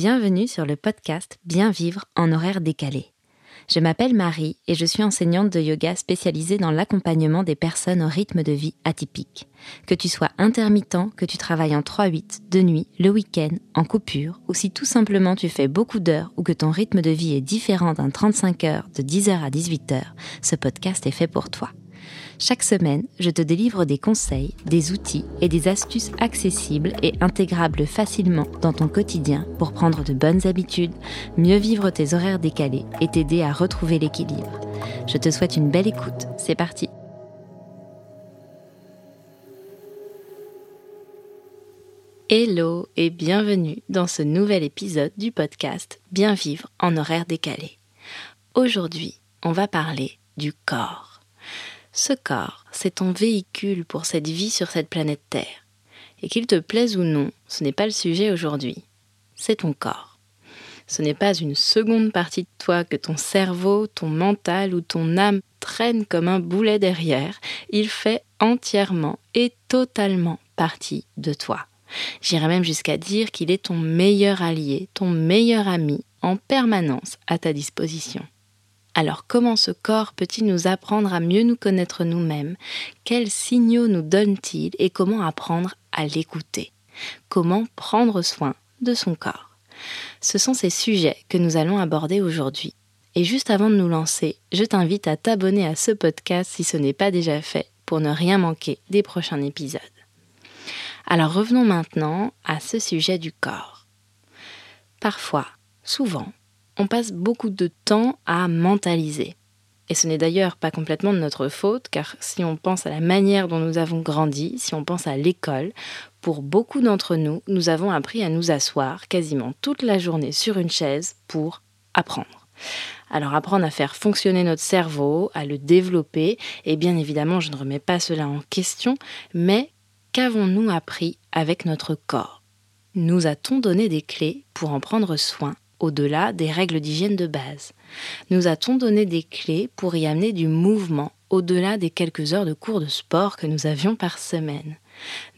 Bienvenue sur le podcast Bien vivre en horaire décalé. Je m'appelle Marie et je suis enseignante de yoga spécialisée dans l'accompagnement des personnes au rythme de vie atypique. Que tu sois intermittent, que tu travailles en 3-8, de nuit, le week-end, en coupure, ou si tout simplement tu fais beaucoup d'heures ou que ton rythme de vie est différent d'un 35 heures de 10h à 18h, ce podcast est fait pour toi. Chaque semaine, je te délivre des conseils, des outils et des astuces accessibles et intégrables facilement dans ton quotidien pour prendre de bonnes habitudes, mieux vivre tes horaires décalés et t'aider à retrouver l'équilibre. Je te souhaite une belle écoute. C'est parti. Hello et bienvenue dans ce nouvel épisode du podcast Bien vivre en horaire décalé. Aujourd'hui, on va parler du corps. Ce corps, c'est ton véhicule pour cette vie sur cette planète Terre. Et qu'il te plaise ou non, ce n'est pas le sujet aujourd'hui. C'est ton corps. Ce n'est pas une seconde partie de toi que ton cerveau, ton mental ou ton âme traînent comme un boulet derrière. Il fait entièrement et totalement partie de toi. J'irais même jusqu'à dire qu'il est ton meilleur allié, ton meilleur ami, en permanence à ta disposition. Alors comment ce corps peut-il nous apprendre à mieux nous connaître nous-mêmes? Quels signaux nous donne-t-il et comment apprendre à l'écouter? Comment prendre soin de son corps? Ce sont ces sujets que nous allons aborder aujourd'hui. Et juste avant de nous lancer, je t'invite à t'abonner à ce podcast si ce n'est pas déjà fait pour ne rien manquer des prochains épisodes. Alors revenons maintenant à ce sujet du corps. Parfois, souvent, on passe beaucoup de temps à mentaliser. Et ce n'est d'ailleurs pas complètement de notre faute, car si on pense à la manière dont nous avons grandi, si on pense à l'école, pour beaucoup d'entre nous, nous avons appris à nous asseoir quasiment toute la journée sur une chaise pour apprendre. Alors apprendre à faire fonctionner notre cerveau, à le développer, et bien évidemment je ne remets pas cela en question, mais qu'avons-nous appris avec notre corps? Nous a-t-on donné des clés pour en prendre soin? Au-delà des règles d'hygiène de base. Nous a-t-on donné des clés pour y amener du mouvement au-delà des quelques heures de cours de sport que nous avions par semaine?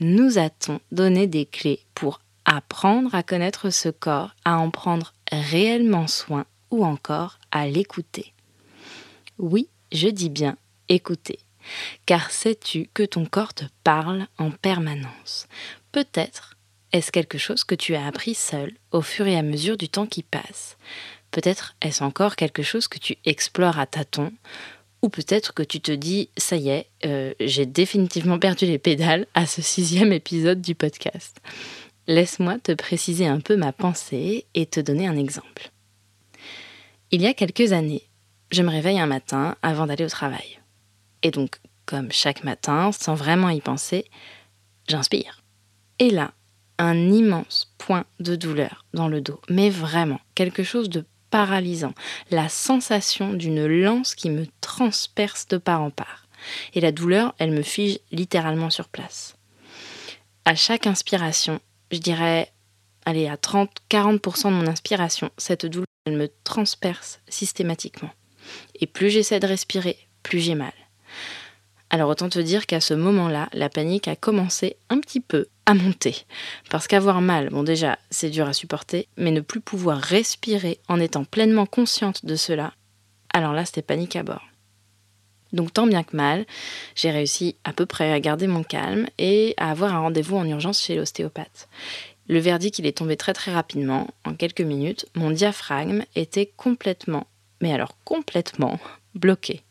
Nous a-t-on donné des clés pour apprendre à connaître ce corps, à en prendre réellement soin ou encore à l'écouter? Oui, je dis bien écouter. Car sais-tu que ton corps te parle en permanence? Peut-être est-ce quelque chose que tu as appris seul au fur et à mesure du temps qui passe? Peut-être est-ce encore quelque chose que tu explores à tâtons ou peut-être que tu te dis, ça y est, euh, j'ai définitivement perdu les pédales à ce sixième épisode du podcast. Laisse-moi te préciser un peu ma pensée et te donner un exemple. Il y a quelques années, je me réveille un matin avant d'aller au travail. Et donc, comme chaque matin, sans vraiment y penser, j'inspire. Et là, un immense point de douleur dans le dos, mais vraiment quelque chose de paralysant, la sensation d'une lance qui me transperce de part en part. Et la douleur, elle me fige littéralement sur place. À chaque inspiration, je dirais, allez, à 30-40% de mon inspiration, cette douleur, elle me transperce systématiquement. Et plus j'essaie de respirer, plus j'ai mal. Alors autant te dire qu'à ce moment-là, la panique a commencé un petit peu à monter. Parce qu'avoir mal, bon déjà, c'est dur à supporter, mais ne plus pouvoir respirer en étant pleinement consciente de cela, alors là, c'était panique à bord. Donc tant bien que mal, j'ai réussi à peu près à garder mon calme et à avoir un rendez-vous en urgence chez l'ostéopathe. Le verdict, il est tombé très très rapidement, en quelques minutes. Mon diaphragme était complètement, mais alors complètement, bloqué.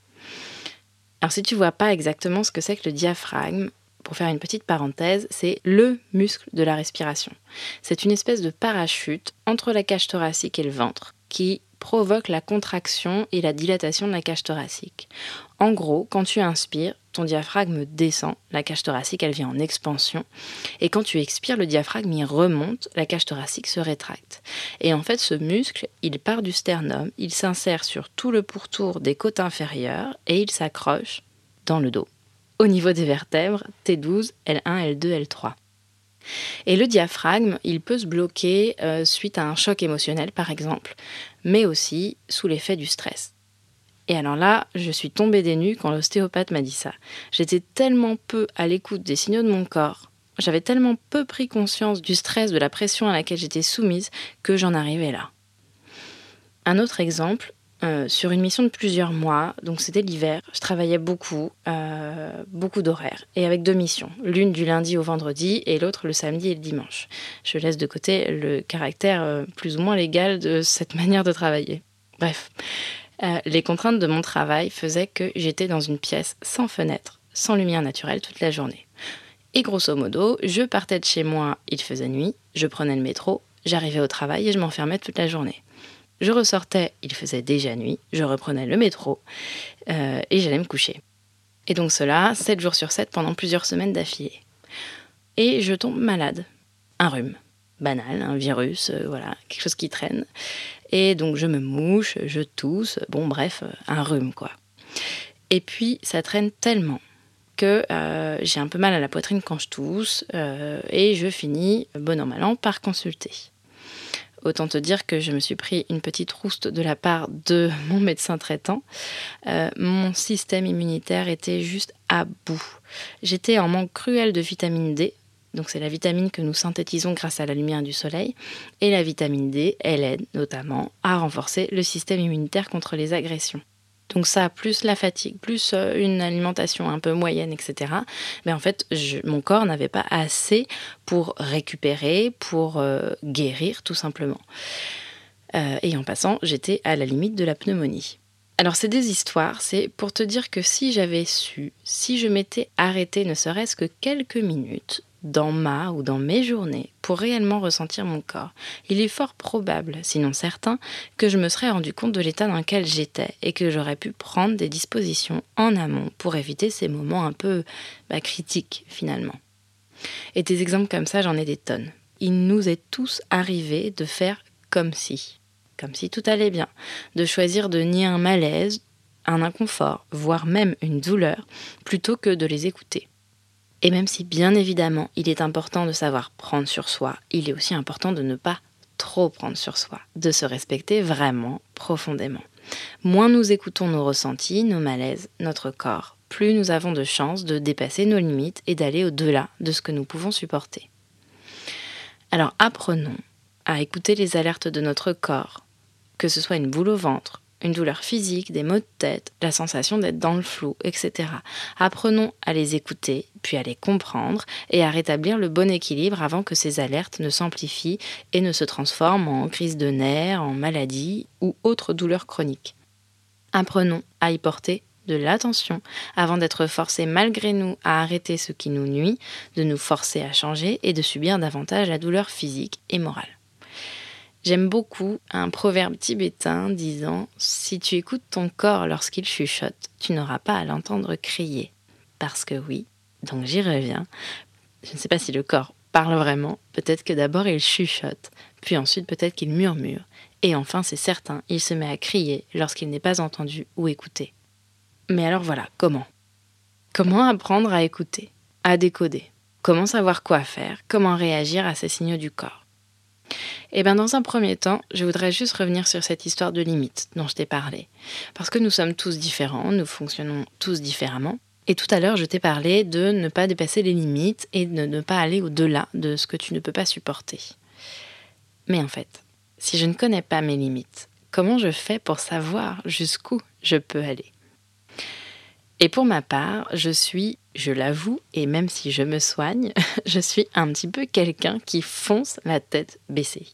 Alors si tu vois pas exactement ce que c'est que le diaphragme, pour faire une petite parenthèse, c'est le muscle de la respiration. C'est une espèce de parachute entre la cage thoracique et le ventre qui provoque la contraction et la dilatation de la cage thoracique. En gros, quand tu inspires, diaphragme descend, la cage thoracique elle vient en expansion, et quand tu expires, le diaphragme il remonte, la cage thoracique se rétracte. Et en fait, ce muscle, il part du sternum, il s'insère sur tout le pourtour des côtes inférieures et il s'accroche dans le dos. Au niveau des vertèbres, T12, L1, L2, L3. Et le diaphragme, il peut se bloquer euh, suite à un choc émotionnel, par exemple, mais aussi sous l'effet du stress. Et alors là, je suis tombée des nues quand l'ostéopathe m'a dit ça. J'étais tellement peu à l'écoute des signaux de mon corps. j'avais tellement peu pris conscience du stress, de la pression à laquelle j'étais soumise que j'en arrivais là. Un autre exemple, euh, sur une mission de plusieurs mois, donc c'était l'hiver, je travaillais beaucoup, euh, beaucoup d'horaires, et avec deux missions, l'une du lundi au vendredi et l'autre le samedi et le dimanche. Je laisse de côté le caractère euh, plus ou moins légal de cette manière de travailler. Bref, les contraintes de mon travail faisaient que j'étais dans une pièce sans fenêtre, sans lumière naturelle toute la journée. Et grosso modo, je partais de chez moi, il faisait nuit, je prenais le métro, j'arrivais au travail et je m'enfermais toute la journée. Je ressortais, il faisait déjà nuit, je reprenais le métro euh, et j'allais me coucher. Et donc cela, 7 jours sur 7 pendant plusieurs semaines d'affilée. Et je tombe malade. Un rhume. Banal, un virus, euh, voilà, quelque chose qui traîne. Et donc je me mouche, je tousse, bon bref, euh, un rhume quoi. Et puis ça traîne tellement que j'ai un peu mal à la poitrine quand je tousse et je finis, bon an mal an, par consulter. Autant te dire que je me suis pris une petite rouste de la part de mon médecin traitant. Euh, mon système immunitaire était juste à bout. J'étais en manque cruel de vitamine D. Donc c'est la vitamine que nous synthétisons grâce à la lumière du soleil. Et la vitamine D, elle aide notamment à renforcer le système immunitaire contre les agressions. Donc ça, plus la fatigue, plus euh, une alimentation un peu moyenne, etc. Mais en fait, mon corps n'avait pas assez pour récupérer, pour euh, guérir tout simplement. Euh, et en passant, j'étais à la limite de la pneumonie. Alors c'est des histoires, c'est pour te dire que si j'avais su, si je m'étais arrêtée ne serait-ce que quelques minutes, dans ma ou dans mes journées pour réellement ressentir mon corps. Il est fort probable, sinon certain, que je me serais rendu compte de l'état dans lequel j'étais et que j'aurais pu prendre des dispositions en amont pour éviter ces moments un peu bah, critiques finalement. Et des exemples comme ça, j'en ai des tonnes. Il nous est tous arrivé de faire comme si, comme si tout allait bien, de choisir de nier un malaise, un inconfort, voire même une douleur, plutôt que de les écouter. Et même si bien évidemment il est important de savoir prendre sur soi, il est aussi important de ne pas trop prendre sur soi, de se respecter vraiment profondément. Moins nous écoutons nos ressentis, nos malaises, notre corps, plus nous avons de chances de dépasser nos limites et d'aller au-delà de ce que nous pouvons supporter. Alors apprenons à écouter les alertes de notre corps, que ce soit une boule au ventre, une douleur physique, des maux de tête, la sensation d'être dans le flou, etc. Apprenons à les écouter, puis à les comprendre et à rétablir le bon équilibre avant que ces alertes ne s'amplifient et ne se transforment en crise de nerfs, en maladie ou autres douleurs chroniques. Apprenons à y porter de l'attention avant d'être forcés malgré nous à arrêter ce qui nous nuit, de nous forcer à changer et de subir davantage la douleur physique et morale. J'aime beaucoup un proverbe tibétain disant Si tu écoutes ton corps lorsqu'il chuchote, tu n'auras pas à l'entendre crier. Parce que oui, donc j'y reviens. Je ne sais pas si le corps parle vraiment, peut-être que d'abord il chuchote, puis ensuite peut-être qu'il murmure, et enfin c'est certain, il se met à crier lorsqu'il n'est pas entendu ou écouté. Mais alors voilà, comment? Comment apprendre à écouter, à décoder? Comment savoir quoi faire? Comment réagir à ces signaux du corps? Eh bien, dans un premier temps, je voudrais juste revenir sur cette histoire de limite dont je t'ai parlé. Parce que nous sommes tous différents, nous fonctionnons tous différemment. Et tout à l'heure, je t'ai parlé de ne pas dépasser les limites et de ne pas aller au-delà de ce que tu ne peux pas supporter. Mais en fait, si je ne connais pas mes limites, comment je fais pour savoir jusqu'où je peux aller? Et pour ma part, je suis, je l'avoue, et même si je me soigne, je suis un petit peu quelqu'un qui fonce la tête baissée.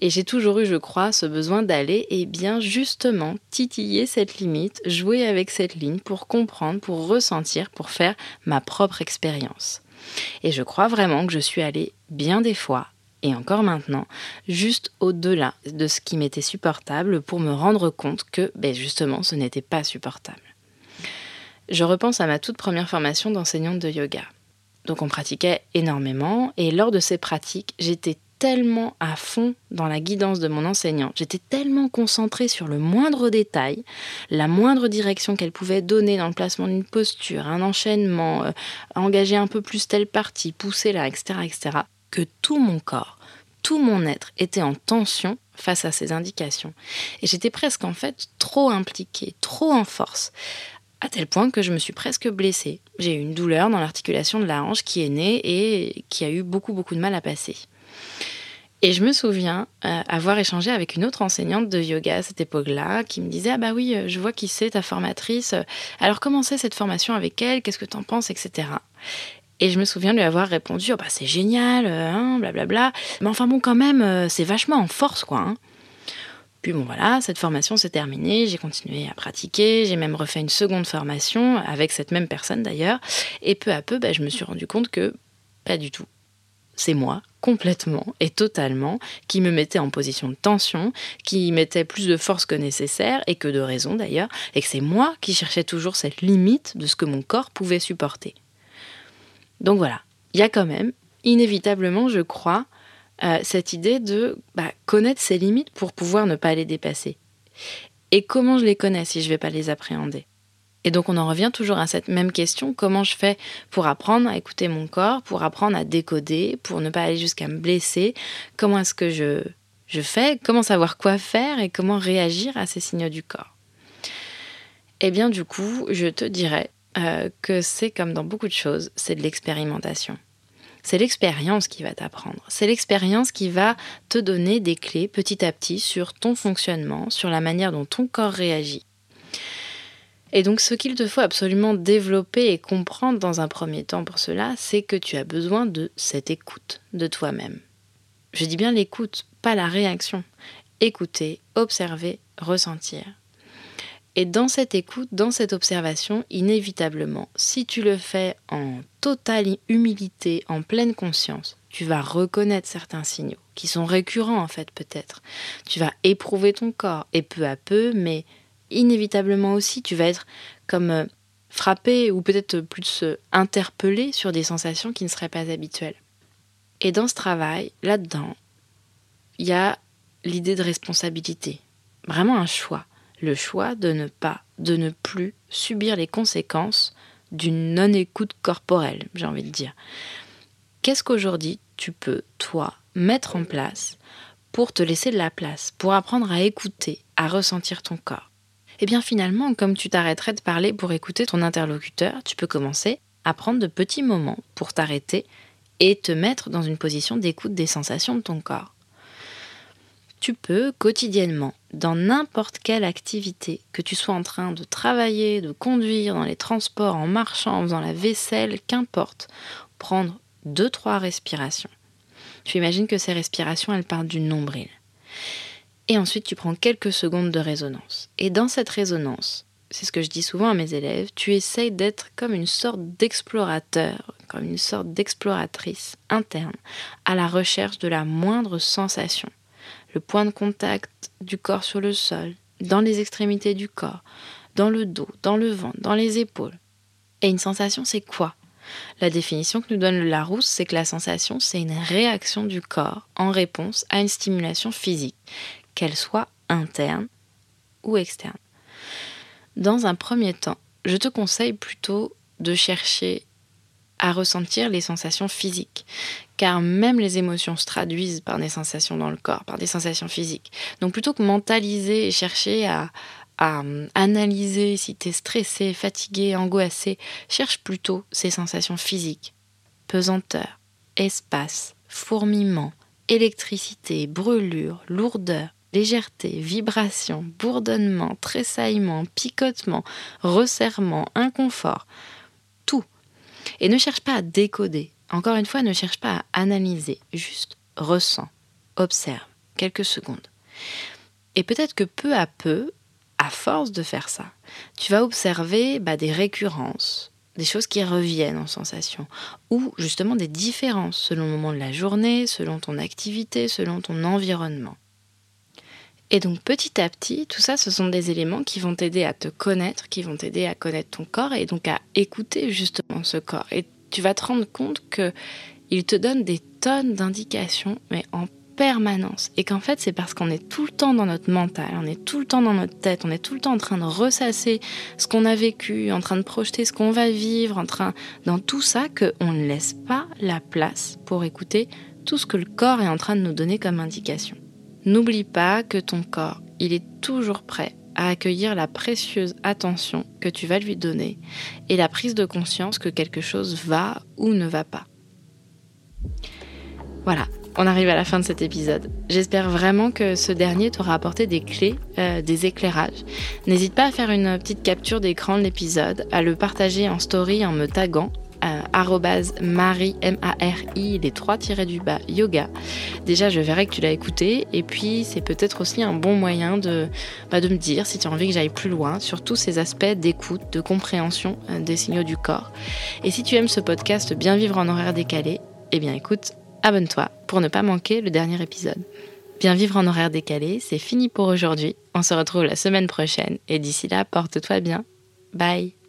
Et j'ai toujours eu, je crois, ce besoin d'aller et bien justement titiller cette limite, jouer avec cette ligne pour comprendre, pour ressentir, pour faire ma propre expérience. Et je crois vraiment que je suis allée bien des fois et encore maintenant, juste au-delà de ce qui m'était supportable pour me rendre compte que ben justement ce n'était pas supportable je repense à ma toute première formation d'enseignante de yoga. Donc on pratiquait énormément et lors de ces pratiques, j'étais tellement à fond dans la guidance de mon enseignant, j'étais tellement concentrée sur le moindre détail, la moindre direction qu'elle pouvait donner dans le placement d'une posture, un enchaînement, euh, engager un peu plus telle partie, pousser là, etc., etc., que tout mon corps, tout mon être était en tension face à ces indications. Et j'étais presque en fait trop impliquée, trop en force, à tel point que je me suis presque blessée. J'ai eu une douleur dans l'articulation de la hanche qui est née et qui a eu beaucoup beaucoup de mal à passer. Et je me souviens euh, avoir échangé avec une autre enseignante de yoga à cette époque-là, qui me disait Ah bah oui, euh, je vois qui c'est ta formatrice. Alors comment c'est cette formation avec elle? Qu'est-ce que t'en penses? Etc. Et je me souviens lui avoir répondu oh bah c'est génial, euh, hein, blablabla. Mais enfin bon, quand même, c'est vachement en force, quoi. Hein. Puis bon voilà, cette formation s'est terminée, j'ai continué à pratiquer, j'ai même refait une seconde formation avec cette même personne d'ailleurs, et peu à peu, bah, je me suis rendu compte que pas du tout. C'est moi, complètement et totalement, qui me mettais en position de tension, qui mettait plus de force que nécessaire, et que de raison d'ailleurs, et que c'est moi qui cherchais toujours cette limite de ce que mon corps pouvait supporter. Donc voilà, il y a quand même, inévitablement, je crois, euh, cette idée de bah, connaître ses limites pour pouvoir ne pas les dépasser. Et comment je les connais si je ne vais pas les appréhender? Et donc on en revient toujours à cette même question, comment je fais pour apprendre à écouter mon corps, pour apprendre à décoder, pour ne pas aller jusqu'à me blesser? Comment est-ce que je, fais? Comment savoir quoi faire et comment réagir à ces signaux du corps? Eh bien du coup, je te dirais euh, que c'est comme dans beaucoup de choses, c'est de l'expérimentation. C'est l'expérience qui va t'apprendre. C'est l'expérience qui va te donner des clés petit à petit sur ton fonctionnement, sur la manière dont ton corps réagit. Et donc ce qu'il te faut absolument développer et comprendre dans un premier temps pour cela, c'est que tu as besoin de cette écoute de toi-même. Je dis bien l'écoute, pas la réaction. Écouter, observer, ressentir. Et dans cette écoute, dans cette observation, inévitablement, si tu le fais en totale humilité, en pleine conscience, tu vas reconnaître certains signaux qui sont récurrents en fait peut-être. Tu vas éprouver ton corps et peu à peu, mais inévitablement aussi, tu vas être comme euh, frappé ou peut-être plus euh, interpellé sur des sensations qui ne seraient pas habituelles. Et dans ce travail, là-dedans, il y a l'idée de responsabilité, vraiment un choix le choix de ne pas, de ne plus subir les conséquences d'une non-écoute corporelle, j'ai envie de dire. Qu'est-ce qu'aujourd'hui tu peux, toi, mettre en place pour te laisser de la place, pour apprendre à écouter, à ressentir ton corps? Eh bien finalement, comme tu t'arrêterais de parler pour écouter ton interlocuteur, tu peux commencer à prendre de petits moments pour t'arrêter et te mettre dans une position d'écoute des sensations de ton corps tu peux quotidiennement, dans n'importe quelle activité, que tu sois en train de travailler, de conduire, dans les transports, en marchant, en faisant la vaisselle, qu'importe, prendre deux, trois respirations. Tu imagines que ces respirations, elles partent du nombril. Et ensuite, tu prends quelques secondes de résonance. Et dans cette résonance, c'est ce que je dis souvent à mes élèves, tu essayes d'être comme une sorte d'explorateur, comme une sorte d'exploratrice interne, à la recherche de la moindre sensation le point de contact du corps sur le sol, dans les extrémités du corps, dans le dos, dans le ventre, dans les épaules. Et une sensation, c'est quoi? La définition que nous donne le Larousse, c'est que la sensation, c'est une réaction du corps en réponse à une stimulation physique, qu'elle soit interne ou externe. Dans un premier temps, je te conseille plutôt de chercher à ressentir les sensations physiques, car même les émotions se traduisent par des sensations dans le corps, par des sensations physiques. Donc plutôt que mentaliser et chercher à, hum, analyser si tu es stressé, fatigué, angoissé, cherche plutôt ces sensations physiques. Pesanteur, espace, fourmillement, électricité, brûlure, lourdeur, légèreté, vibration, bourdonnement, tressaillement, picotement, resserrement, inconfort. Et ne cherche pas à décoder, encore une fois, ne cherche pas à analyser, juste ressens, observe quelques secondes. Et peut-être que peu à peu, à force de faire ça, tu vas observer bah, des récurrences, des choses qui reviennent en sensation, ou justement des différences selon le moment de la journée, selon ton activité, selon ton environnement. Et donc petit à petit, tout ça, ce sont des éléments qui vont t'aider à te connaître, qui vont t'aider à connaître ton corps et donc à écouter justement ce corps et tu vas te rendre compte que il te donne des tonnes d'indications, mais en permanence. Et qu'en fait, c'est parce qu'on est tout le temps dans notre mental, on est tout le temps dans notre tête, on est tout le temps en train de ressasser ce qu'on a vécu, en train de projeter ce qu'on va vivre, en train, dans tout ça, qu'on ne laisse pas la place pour écouter tout ce que le corps est en train de nous donner comme indication. N'oublie pas que ton corps, il est toujours prêt à accueillir la précieuse attention que tu vas lui donner et la prise de conscience que quelque chose va ou ne va pas. Voilà, on arrive à la fin de cet épisode. J'espère vraiment que ce dernier t'aura apporté des clés, euh, des éclairages. N'hésite pas à faire une petite capture d'écran de l'épisode, à le partager en story en me taguant Marie, M-A-R-I, les trois tirés du bas, yoga. Déjà, je verrai que tu l'as écouté. Et puis, c'est peut-être aussi un bon moyen de, bah, de me dire si tu as envie que j'aille plus loin sur tous ces aspects d'écoute, de compréhension euh, des signaux du corps. Et si tu aimes ce podcast Bien vivre en horaire décalé, eh bien écoute, abonne-toi pour ne pas manquer le dernier épisode. Bien vivre en horaire décalé, c'est fini pour aujourd'hui. On se retrouve la semaine prochaine et d'ici là, porte-toi bien. Bye